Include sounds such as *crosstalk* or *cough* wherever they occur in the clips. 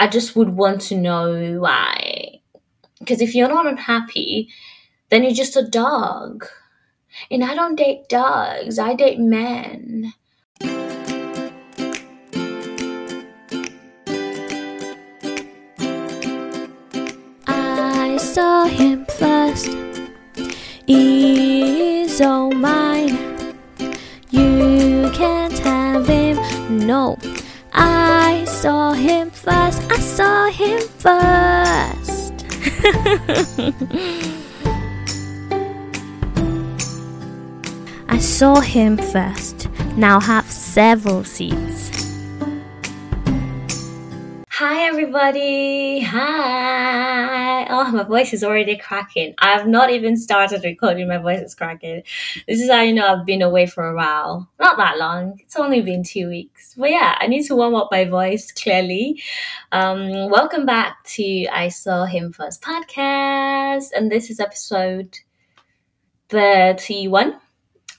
I just would want to know why. Because if you're not unhappy, then you're just a dog. And I don't date dogs, I date men. I saw him first. He's all mine. You can't have him. No, I saw him first. I saw him first. *laughs* I saw him first. Now have several seats. Hi, everybody. Hi. Oh, my voice is already cracking. I've not even started recording. My voice is cracking. This is how you know I've been away for a while. Not that long. It's only been two weeks. But yeah, I need to warm up my voice clearly. Um, welcome back to I Saw Him First podcast. And this is episode 31,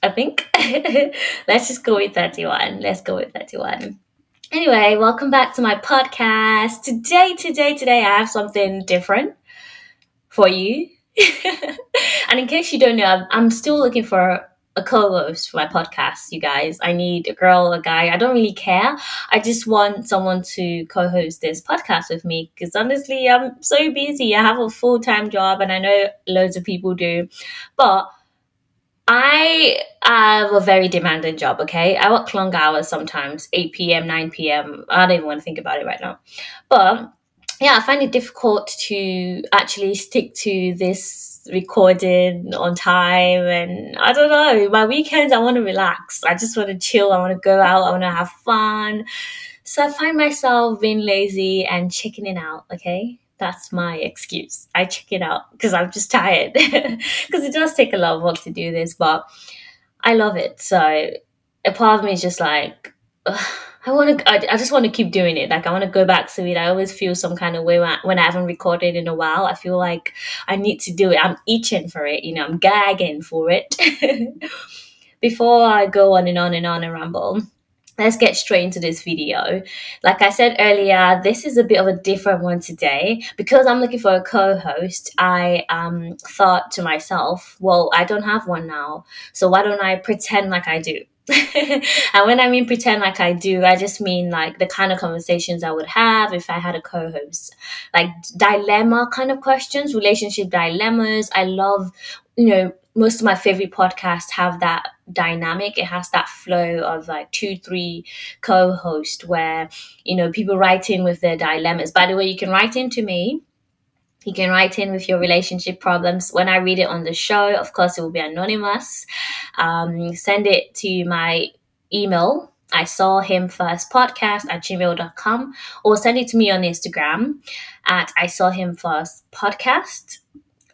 I think. *laughs* Let's just go with 31. Let's go with 31. Anyway, welcome back to my podcast. Today, today, today, I have something different for you. *laughs* and in case you don't know, I'm, still looking for a co-host for my podcast, you guys. I need a girl, a guy. I don't really care. I just want someone to co-host this podcast with me because honestly, I'm so busy. I have a full-time job and I know loads of people do. But I have a very demanding job, okay? I work long hours sometimes, 8 p.m., 9 p.m. I don't even want to think about it right now. But yeah, I find it difficult to actually stick to this recording on time. And I don't know, my weekends, I want to relax. I just want to chill. I want to go out. I want to have fun. So I find myself being lazy and checking it out, okay? That's my excuse. I check it out because I'm just tired. *laughs* Because it does take a lot of work to do this, but I love it. So a part of me is just like, I want to. I, I, just want to keep doing it. Like I want to go back to it. I always feel some kind of way when I, when I haven't recorded in a while. I feel like I need to do it. I'm itching for it. You know, I'm gagging for it. *laughs* Before I go on and on and on and ramble let's get straight into this video. Like I said earlier, this is a bit of a different one today. Because I'm looking for a co-host, I um, thought to myself, well, I don't have one now. So why don't I pretend like I do? *laughs* and when I mean pretend like I do, I just mean like the kind of conversations I would have if I had a co host. Like dilemma kind of questions, relationship dilemmas. I love, you know, most of my favorite podcasts have that dynamic. It has that flow of like two, three co hosts where, you know, people write in with their dilemmas. By the way, you can write in to me. You can write in with your relationship problems. When I read it on the show, of course, it will be anonymous. Um, send it to my email. I saw him first podcast at gmail.com or send it to me on Instagram at I saw him first podcast.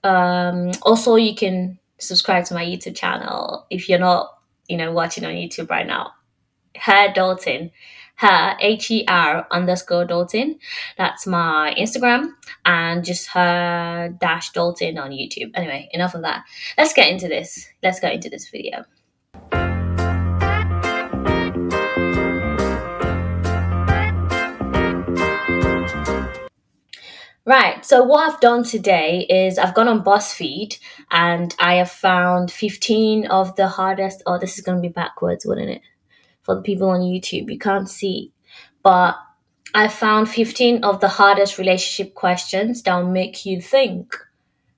Um, also, you can subscribe to my YouTube channel if you're not, you know, watching on YouTube right now. Her Dalton, her H E R underscore Dalton. That's my Instagram and just her dash Dalton on YouTube. Anyway, enough of that. Let's get into this. Let's get into this video. Right. So what I've done today is I've gone on BuzzFeed and I have found 15 of the hardest. Oh, this is going to be backwards, wouldn't it? For the people on YouTube, you can't see, but I found 15 of the hardest relationship questions that will make you think.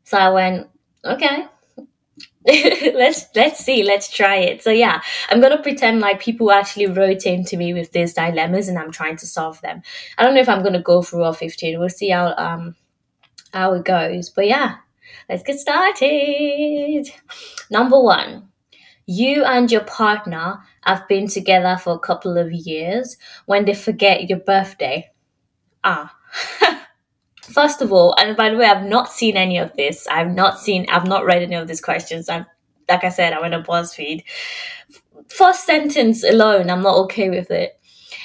So I went, okay, *laughs* let's let's see let's try it. So yeah i'm gonna pretend like people actually wrote in to me with these dilemmas and i'm trying to solve them. I don't know if i'm gonna go through all 15 we'll see how um how it goes. But yeah let's get started. Number one you and your partner have been together for a couple of years when they forget your birthday. Ah *laughs* First of all, and by the way, I've not seen any of this. I've not seen, I've not read any of these questions. I'm, like I said, I went on BuzzFeed. First sentence alone, I'm not okay with it.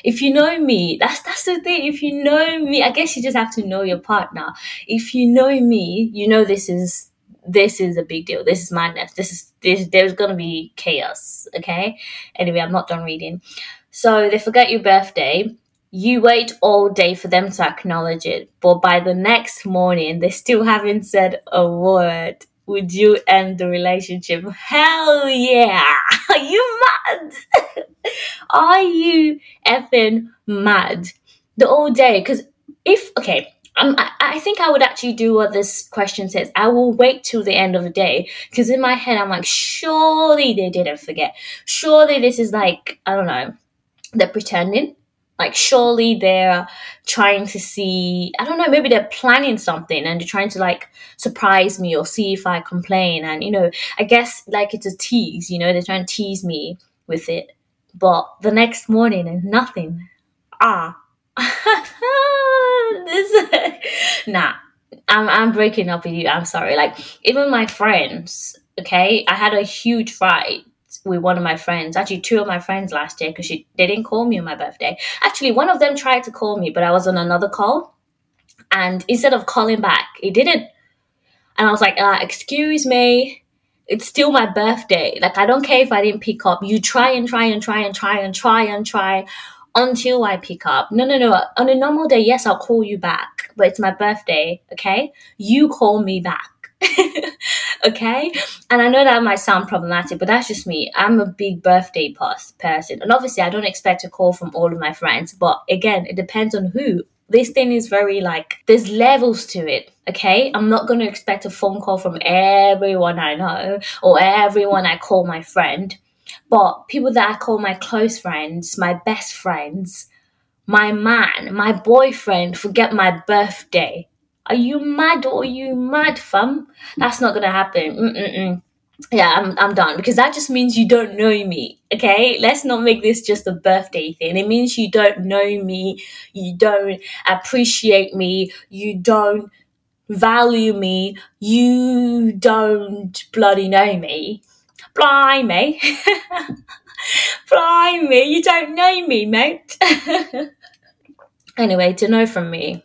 If you know me, that's that's the thing. If you know me, I guess you just have to know your partner. If you know me, you know this is this is a big deal. This is madness. This is this. There's gonna be chaos. Okay. Anyway, I'm not done reading. So they forget your birthday you wait all day for them to acknowledge it, but by the next morning, they still haven't said a word. Would you end the relationship? Hell yeah! *laughs* Are you mad? *laughs* Are you effing mad? The whole day? Because if, okay, um, I, I think I would actually do what this question says. I will wait till the end of the day because in my head I'm like, surely they didn't forget. Surely this is like I don't know, they're pretending. Like surely they're trying to see. I don't know. Maybe they're planning something and they're trying to like surprise me or see if I complain. And you know, I guess like it's a tease. You know, they're trying to tease me with it. But the next morning and nothing. Ah. *laughs* this *laughs* nah I'm, I'm breaking up with you i'm sorry like even my friends okay i had a huge fight with one of my friends actually two of my friends last year because she they didn't call me on my birthday actually one of them tried to call me but i was on another call and instead of calling back it didn't and i was like uh, excuse me it's still my birthday like i don't care if i didn't pick up you try and try and try and try and try and try until I pick up. No, no, no. On a normal day, yes, I'll call you back, but it's my birthday, okay? You call me back. *laughs* okay? And I know that might sound problematic, but that's just me. I'm a big birthday pos- person. And obviously, I don't expect a call from all of my friends, but again, it depends on who. This thing is very like, there's levels to it, okay? I'm not going to expect a phone call from everyone I know or everyone I call my friend but people that I call my close friends, my best friends, my man, my boyfriend forget my birthday. Are you mad or are you mad, fam? That's not gonna happen. Mm-mm-mm. Yeah, I'm, I'm done because that just means you don't know me. Okay, let's not make this just a birthday thing. It means you don't know me, you don't appreciate me, you don't value me, you don't bloody know me. Blimey. *laughs* Blimey, you don't know me, mate. *laughs* anyway, to know from me,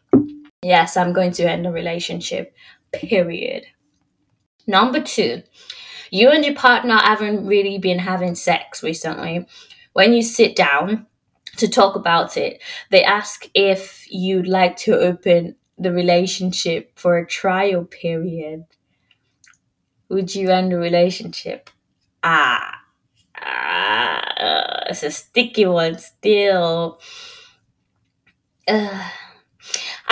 yes, I'm going to end a relationship, period. Number two, you and your partner haven't really been having sex recently. When you sit down to talk about it, they ask if you'd like to open the relationship for a trial period. Would you end the relationship? ah, ah it's a sticky one still. Uh,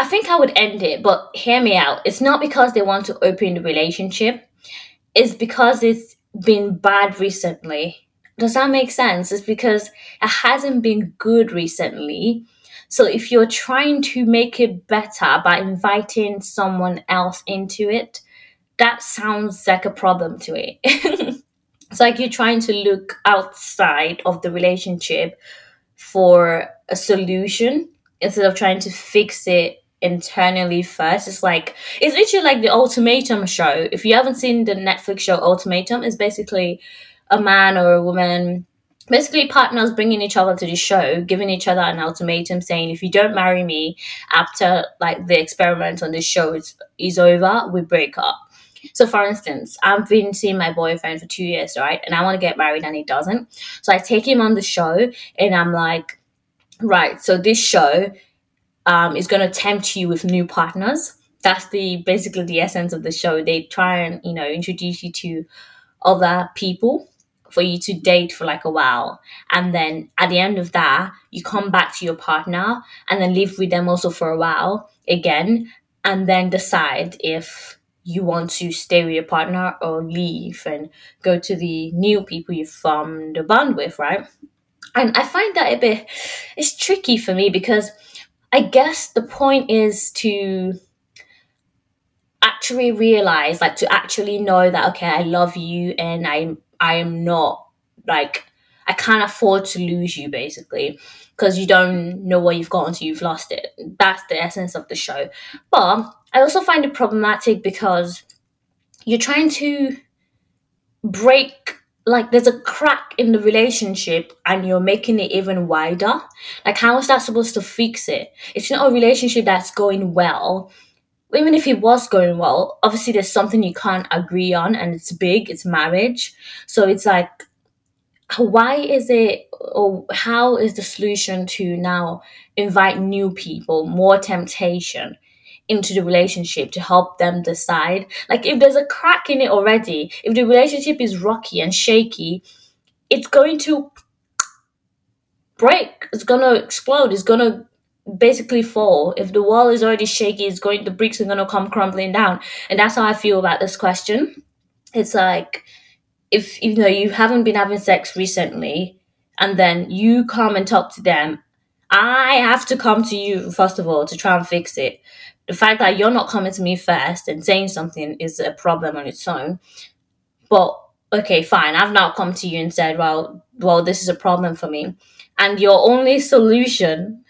I think I would end it, but hear me out. It's not because they want to open the relationship. It's because it's been bad recently. Does that make sense? It's because it hasn't been good recently. So if you're trying to make it better by inviting someone else into it, that sounds like a problem to it. *laughs* it's like you're trying to look outside of the relationship for a solution instead of trying to fix it internally first. It's like it's literally like the ultimatum show. If you haven't seen the Netflix show Ultimatum, it's basically a man or a woman basically partners bringing each other to the show giving each other an ultimatum saying if you don't marry me after like the experiment on this show is, is over we break up so, for instance, I've been seeing my boyfriend for two years, right? And I want to get married and he doesn't. So, I take him on the show and I'm like, right, so this show um, is going to tempt you with new partners. That's the basically the essence of the show. They try and, you know, introduce you to other people for you to date for like a while. And then at the end of that, you come back to your partner and then live with them also for a while again, and then decide if you want to stay with your partner or leave and go to the new people you formed a bond with, right? And I find that a bit it's tricky for me because I guess the point is to actually realize, like to actually know that okay, I love you and I I am not like I can't afford to lose you basically because you don't know what you've got until you've lost it. That's the essence of the show. But I also find it problematic because you're trying to break like there's a crack in the relationship and you're making it even wider. Like how is that supposed to fix it? It's not a relationship that's going well. Even if it was going well, obviously there's something you can't agree on and it's big, it's marriage. So it's like why is it or how is the solution to now invite new people, more temptation into the relationship to help them decide? Like if there's a crack in it already, if the relationship is rocky and shaky, it's going to break. It's gonna explode. It's gonna basically fall. If the wall is already shaky, it's going the bricks are gonna come crumbling down. And that's how I feel about this question. It's like if you know you haven't been having sex recently and then you come and talk to them, I have to come to you first of all to try and fix it. The fact that you're not coming to me first and saying something is a problem on its own. But okay, fine. I've now come to you and said, well, well, this is a problem for me. And your only solution,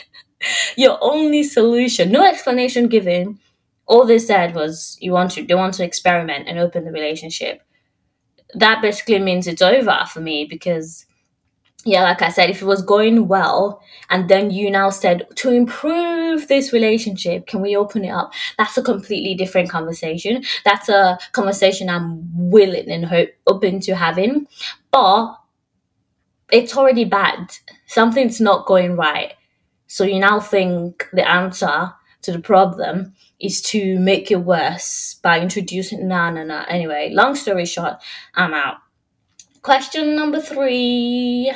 *laughs* your only solution, no explanation given. All they said was you want to they want to experiment and open the relationship. That basically means it's over for me because yeah, like I said, if it was going well, and then you now said to improve this relationship, can we open it up? That's a completely different conversation. That's a conversation I'm willing and hope open to having, but it's already bad. Something's not going right. So you now think the answer to the problem is to make it worse by introducing nah nah nah. Anyway, long story short, I'm out. Question number three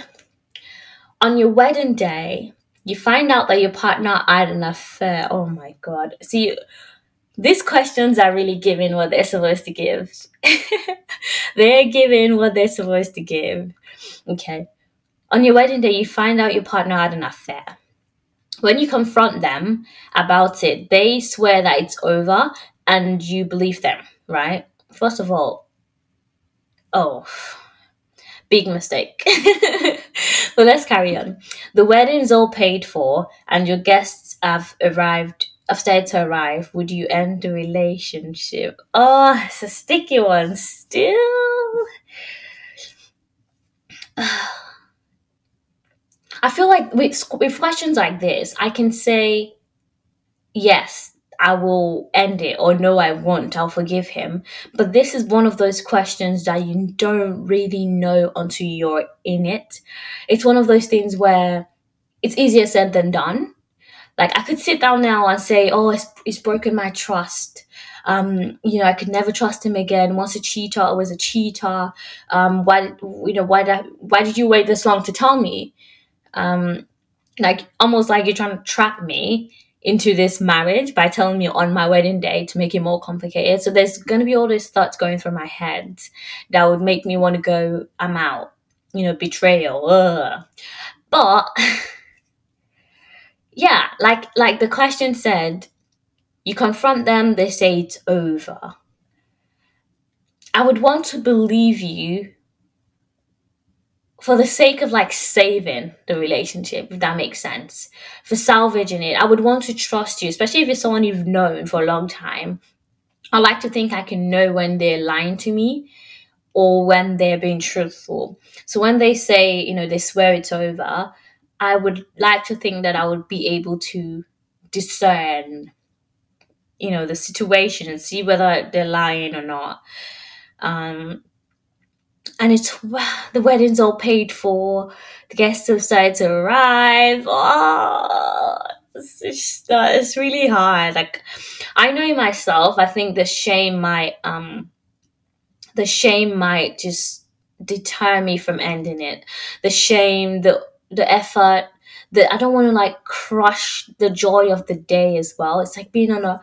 on your wedding day, you find out that your partner had an affair. Oh my god. See, these questions are really giving what they're supposed to give. *laughs* they're giving what they're supposed to give. Okay. On your wedding day, you find out your partner had an affair. When you confront them about it, they swear that it's over and you believe them, right? First of all, oh, big mistake. *laughs* but let's carry on. The wedding's all paid for, and your guests have arrived, have started to arrive. Would you end the relationship? Oh, it's a sticky one still. *sighs* I feel like with, with questions like this, I can say, yes, I will end it, or no, I won't, I'll forgive him. But this is one of those questions that you don't really know until you're in it. It's one of those things where it's easier said than done. Like I could sit down now and say, "Oh, it's, it's broken my trust." Um, you know, I could never trust him again. Once a cheater, always a cheater. Um, why, you know, why did why did you wait this long to tell me? Um, like almost like you're trying to trap me into this marriage by telling me on my wedding day to make it more complicated. So there's going to be all these thoughts going through my head that would make me want to go, I'm out, you know, betrayal. Ugh. But *laughs* yeah, like like the question said, you confront them, they say it's over. I would want to believe you for the sake of like saving the relationship, if that makes sense, for salvaging it, I would want to trust you, especially if it's someone you've known for a long time. I like to think I can know when they're lying to me or when they're being truthful. So when they say, you know, they swear it's over, I would like to think that I would be able to discern, you know, the situation and see whether they're lying or not. Um, and it's the wedding's all paid for. The guests have started to arrive. Oh, it's, just, it's really hard. Like, I know myself. I think the shame might um, the shame might just deter me from ending it. The shame, the the effort, that I don't want to like crush the joy of the day as well. It's like being on a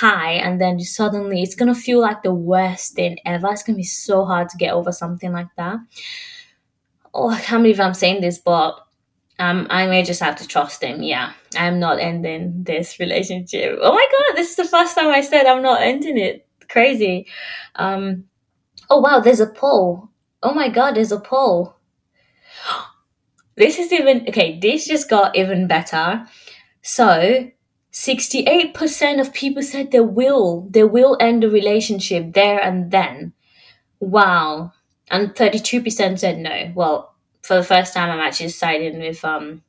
high and then suddenly it's gonna feel like the worst thing ever. It's gonna be so hard to get over something like that. Oh, I can't believe I'm saying this, but um, I may just have to trust him. Yeah, I'm not ending this relationship. Oh my god, this is the first time I said I'm not ending it. Crazy. Um, oh wow, there's a poll. Oh my god, there's a poll. *gasps* This is even okay. This just got even better. So 68% of people said they will they will end the relationship there and then wow and 32% said no well for the first time i'm actually siding with um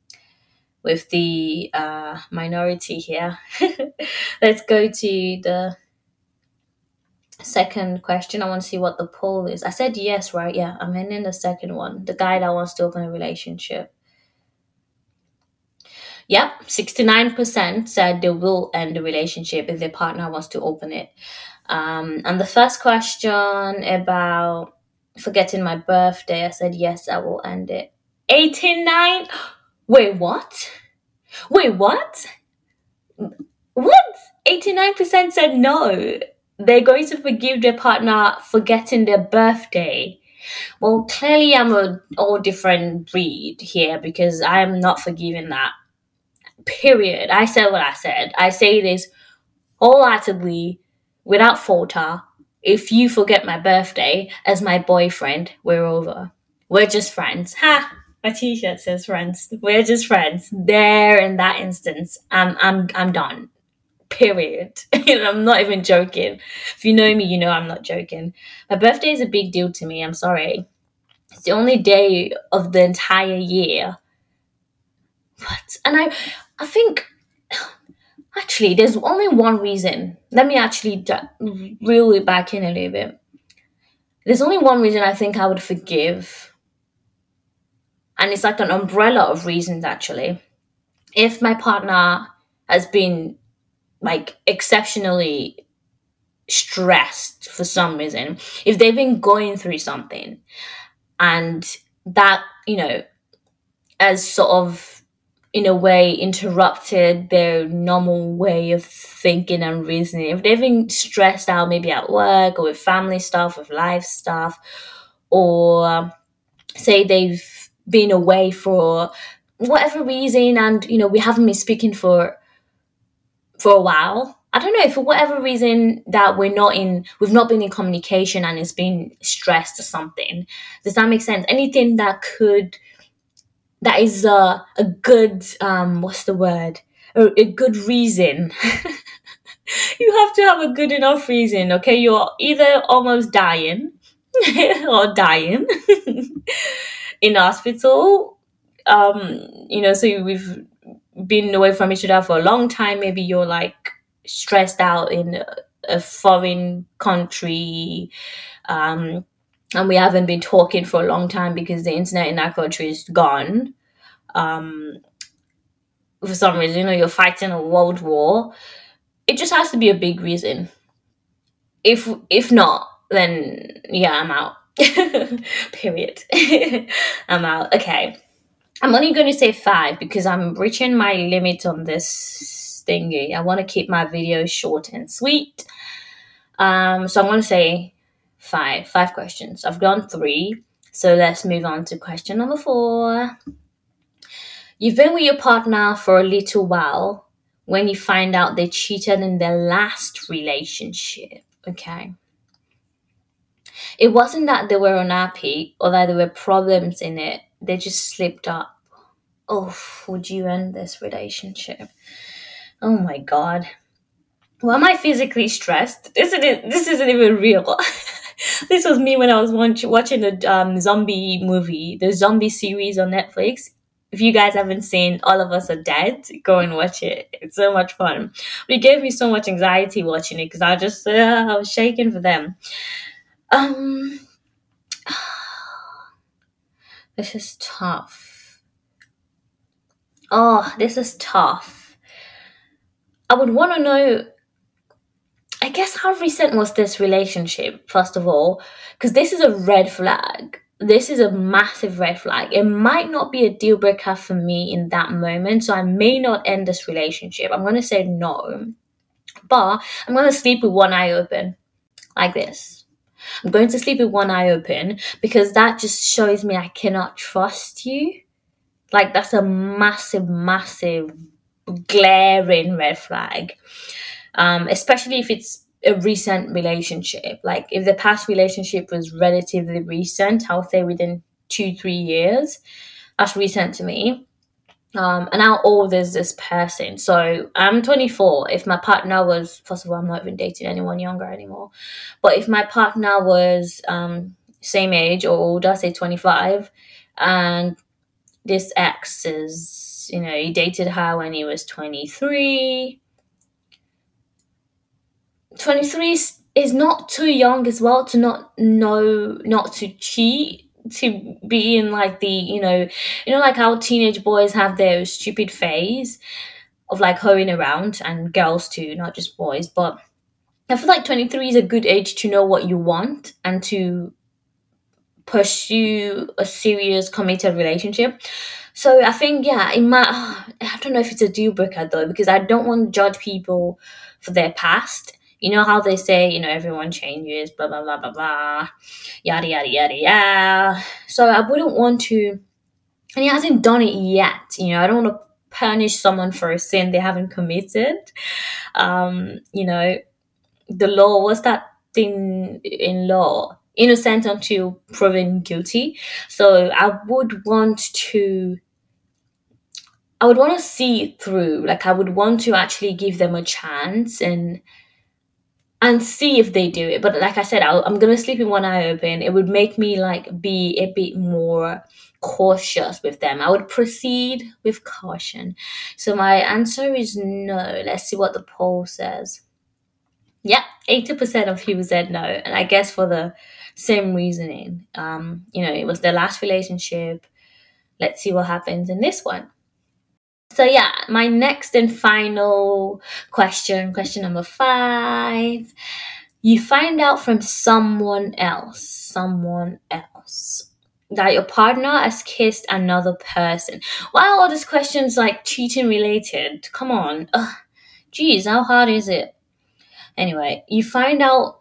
with the uh minority here *laughs* let's go to the second question. I want to see what the poll is. I said yes, right? Yeah, I'm ending the second one. The guy that wants to open a relationship. Yep, 69% said they will end the relationship if their partner wants to open it. Um, and the first question about forgetting my birthday, I said yes, I will end it. 89? Wait, what? Wait, what? What? 89% said no. They're going to forgive their partner forgetting their birthday. Well, clearly I'm a all different breed here because I am not forgiving that. Period. I said what I said. I say this wholeheartedly, without falter. If you forget my birthday as my boyfriend, we're over. We're just friends. Ha! My t-shirt says friends. We're just friends. There in that instance, I'm I'm I'm done. Period. *laughs* I'm not even joking. If you know me, you know I'm not joking. My birthday is a big deal to me. I'm sorry. It's the only day of the entire year. What? And I I think actually there's only one reason. Let me actually d- reel it back in a little bit. There's only one reason I think I would forgive. And it's like an umbrella of reasons actually. If my partner has been like exceptionally stressed for some reason, if they've been going through something and that, you know, as sort of in a way interrupted their normal way of thinking and reasoning. If they've been stressed out maybe at work or with family stuff, with life stuff, or um, say they've been away for whatever reason and you know we haven't been speaking for for a while i don't know for whatever reason that we're not in we've not been in communication and it's been stressed or something does that make sense anything that could that is a, a good um what's the word? A, a good reason. *laughs* You have to have a good enough reason okay? You're either almost dying *laughs* or dying *laughs* in hospital um you know so we've been away from each other for a long time. Maybe you're like stressed out in a, a foreign country um and we haven't been talking for a long time because the internet in that country is gone. Um for some reason you know you're fighting a world war. It just has to be a big reason. If if not then yeah i'm out. *laughs* Period. *laughs* I'm out. Okay. I'm only going to say five because i'm reaching my limit on this thingy. I want to keep my videos short and sweet. Um so i'm going to say five five questions i've done three so let's move on to question number four you've been with your partner for a little while when you find out they cheated in their last relationship okay it wasn't that they were unhappy or that there were problems in it. They just slipped up. Oh, would you end this relationship? Oh my god. Why am I physically stressed? This isn't, this isn't even real. *laughs* *laughs* this was me when I was watch, watching the um, zombie movie, the zombie series on Netflix. If you guys haven't seen All of Us Are Dead, go and watch it. It's so much fun. But it gave me so much anxiety watching it because I just uh, I was shaking for them. Um, *sighs* this is tough. Oh, this is tough. I would want to know, I guess, how recent was this relationship, first of all? Because this is a red flag. This is a massive red flag. It might not be a deal breaker for me in that moment, so I may not end this relationship. I'm going to say no. But I'm going to sleep with one eye open, like this. I'm going to sleep with one eye open because that just shows me I cannot trust you. Like, that's a massive, massive, glaring red flag. Um, especially if it's a recent relationship. Like, if the past relationship was relatively recent, I'll say within two, three years, that's recent to me um, and how old is this person? So I'm 24. If my partner was, first of all, I'm not even dating anyone younger anymore. But if my partner was um, same age or older, say 25, and this ex is, you know, he dated her when he was 23. 23 is not too young as well to not know not to cheat to be in like the you know you know like how teenage boys have their stupid phase of like hoeing around and girls too not just boys. But i feel like 23 is a good age to know what you want and to pursue a serious committed relationship. So i think yeah it might *sighs* i don't know if it's a deal breaker though because i don't want to judge people for their past you know how they say, you know, everyone changes, blah, blah, blah, blah, blah, yada, yada, yada, yada. So I wouldn't want to, and he hasn't done it yet. You know, I don't want to punish someone for a sin they haven't committed. Um, you know, the law, what's that thing in law? Innocent until proven guilty. So I would want to I would want to see it through. Like I would want to actually give them a chance and and see if they do it. But like I said, i am gonna sleep in one eye open. It would make me like be a bit more cautious with them. I would proceed with caution. So my answer is no. Let's see what the poll says. Yeah, eighty percent of people said no, and I guess for the same reasoning. Um, you know, it was their last relationship. Let's see what happens in this one. So yeah, my next and final question, question number five. You find out from someone else, someone else, that your partner has kissed another person. Why are all these questions like cheating related? Come on. Ugh. Jeez, how hard is it? Anyway, you find out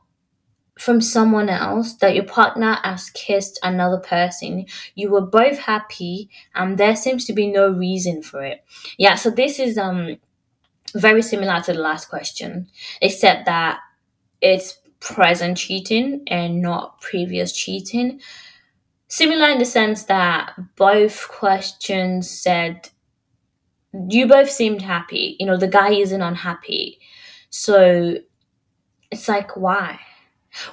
from someone else that your partner has kissed another person. You were both happy and there seems to be no reason for it. Yeah, so this is um very similar to the last question, except that it's present cheating and not previous cheating. Similar in the sense that both questions said you both seemed happy. You know, the guy isn't unhappy. So it's like, why?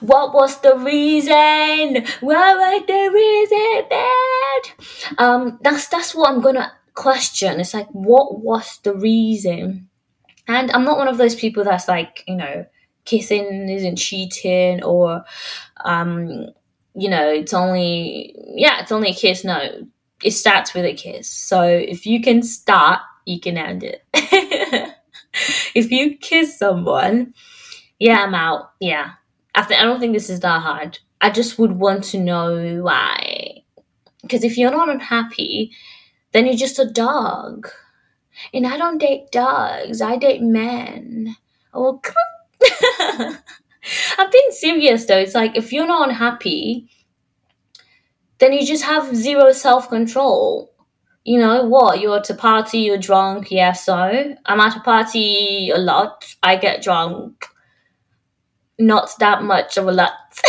What was the reason? What was the reason bad? Um, that's that's what I'm gonna question. It's like, what was the reason? And I'm not one of those people that's like, you know, kissing isn't cheating or, um, you know, it's only yeah, it's only a kiss. No, it starts with a kiss. So if you can start, you can end it. *laughs* if you kiss someone, yeah, I'm out. Yeah, I, th- I don't think this is that hard. I just would want to know why. Because if you're not unhappy, then you're just a dog. And I don't date dogs, I date men. Oh, *laughs* I'm being serious though. It's like if you're not unhappy, then you just have zero self control. You know what? You're at a party, you're drunk, yeah, so I'm at a party a lot. I get drunk not that much of a lot. *laughs*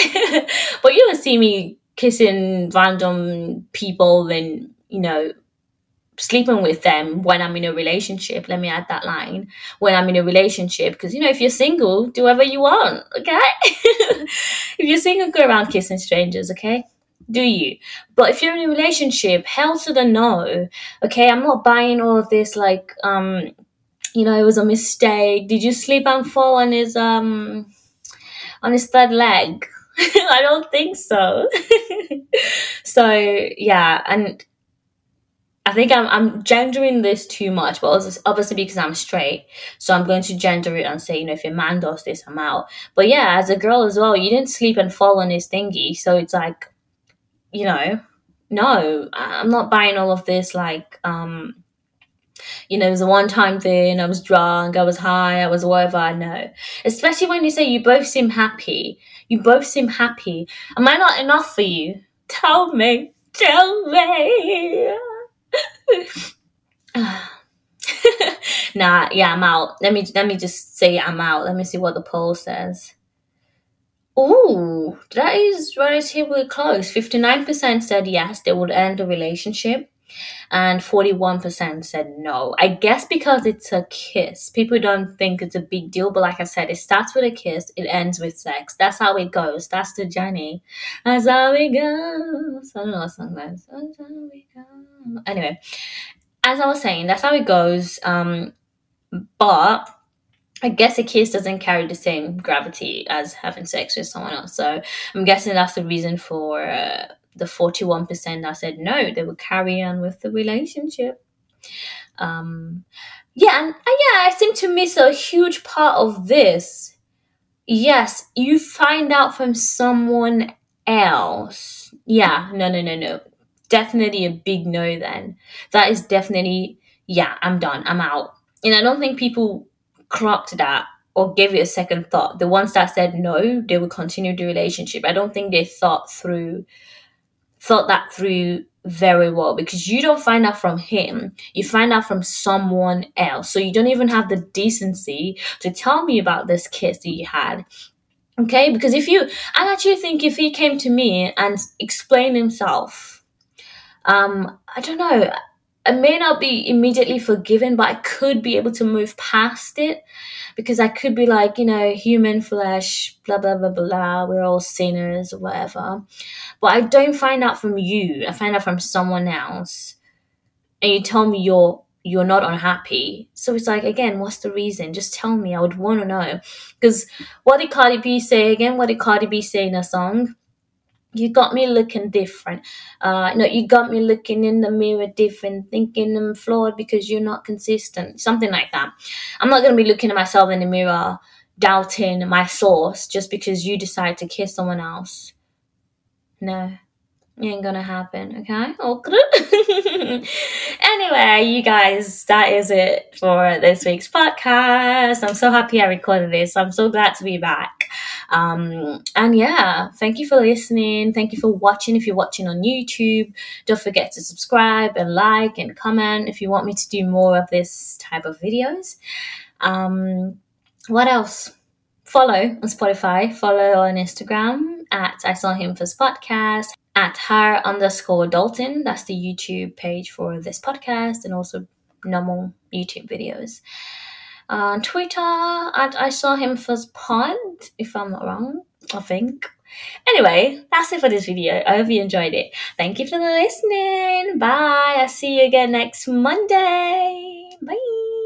but you don't see me kissing random people and, you know, sleeping with them when I'm in a relationship. Let me add that line. When I'm in a relationship, because you know, if you're single, do whatever you want, okay? *laughs* if you're single, go around kissing strangers, okay? Do you? But if you're in a relationship, hell to the no. Okay, I'm not buying all of this like um you know, it was a mistake. Did you sleep and fall on his um on his third leg. *laughs* I don't think so. *laughs* so yeah, and I think I'm I'm gendering this too much, but obviously because I'm straight, so I'm going to gender it and say, you know, if a man does this, I'm out. But yeah, as a girl as well, you didn't sleep and fall on his thingy, so it's like, you know, no, I'm not buying all of this like um you know, it was a one time thing, I was drunk, I was high, I was whatever, I know. Especially when you say you both seem happy. You both seem happy. Am I not enough for you? Tell me. Tell me. *sighs* nah, yeah, I'm out. Let me let me just say I'm out. Let me see what the poll says. Oh, that is relatively close. 59% said yes, they would end the relationship and 41% said no. I guess because it's a kiss. People don't think it's a big deal, but like I said, it starts with a kiss, it ends with sex. That's how it goes. That's the journey. That's how it goes. I don't know what song that is. That's how we go. Anyway, as I was saying, that's how it goes. Um, but I guess a kiss doesn't carry the same gravity as having sex with someone else. So I'm guessing that's the reason for uh, the 41% that said no, they would carry on with the relationship. Um, yeah, and uh, yeah, I seem to miss a huge part of this. Yes, you find out from someone else. Yeah, no, no, no, no. Definitely a big no then. That is definitely, yeah, I'm done. I'm out. And I don't think people clocked that or gave it a second thought. The ones that said no, they would continue the relationship. I don't think they thought through thought that through very well because you don't find out from him. You find out from someone else. So you don't even have the decency to tell me about this kiss that you had. Okay? Because if you i actually think if he came to me and explained himself um i don't know I may not be immediately forgiven, but I could be able to move past it because I could be like, you know, human flesh, blah, blah, blah, blah, we're all sinners or whatever. But I don't find out from you, I find out from someone else. And you tell me you're you're not unhappy. So it's like again, what's the reason? Just tell me. I would want to know. Because what did Cardi B say again? What did Cardi B say in a song? You got me looking different. Uh, no, you got me looking in the mirror different, thinking I'm flawed because you're not consistent. Something like that. I'm not going to be looking at myself in the mirror, doubting my source just because you decide to kiss someone else. No, it ain't gonna happen, okay? Okay. *laughs* anyway, you guys, that is it for this week's podcast. I'm so happy I recorded this. I'm so glad to be back. Um, and yeah, thank you for listening. Thank you for watching. If you're watching on YouTube, don't forget to subscribe and like and comment if you want me to do more of this type of videos. Um, what else? Follow on Spotify, follow on Instagram at I Saw Him First Podcast, at her underscore Dalton. That's the YouTube page for this podcast and also normal YouTube videos Uh, on Twitter and I saw him first pod, if I'm not wrong, I think. Anyway, that's it for this video. I hope you enjoyed it. Thank you for listening. Bye. I'll see you again next Monday. Bye.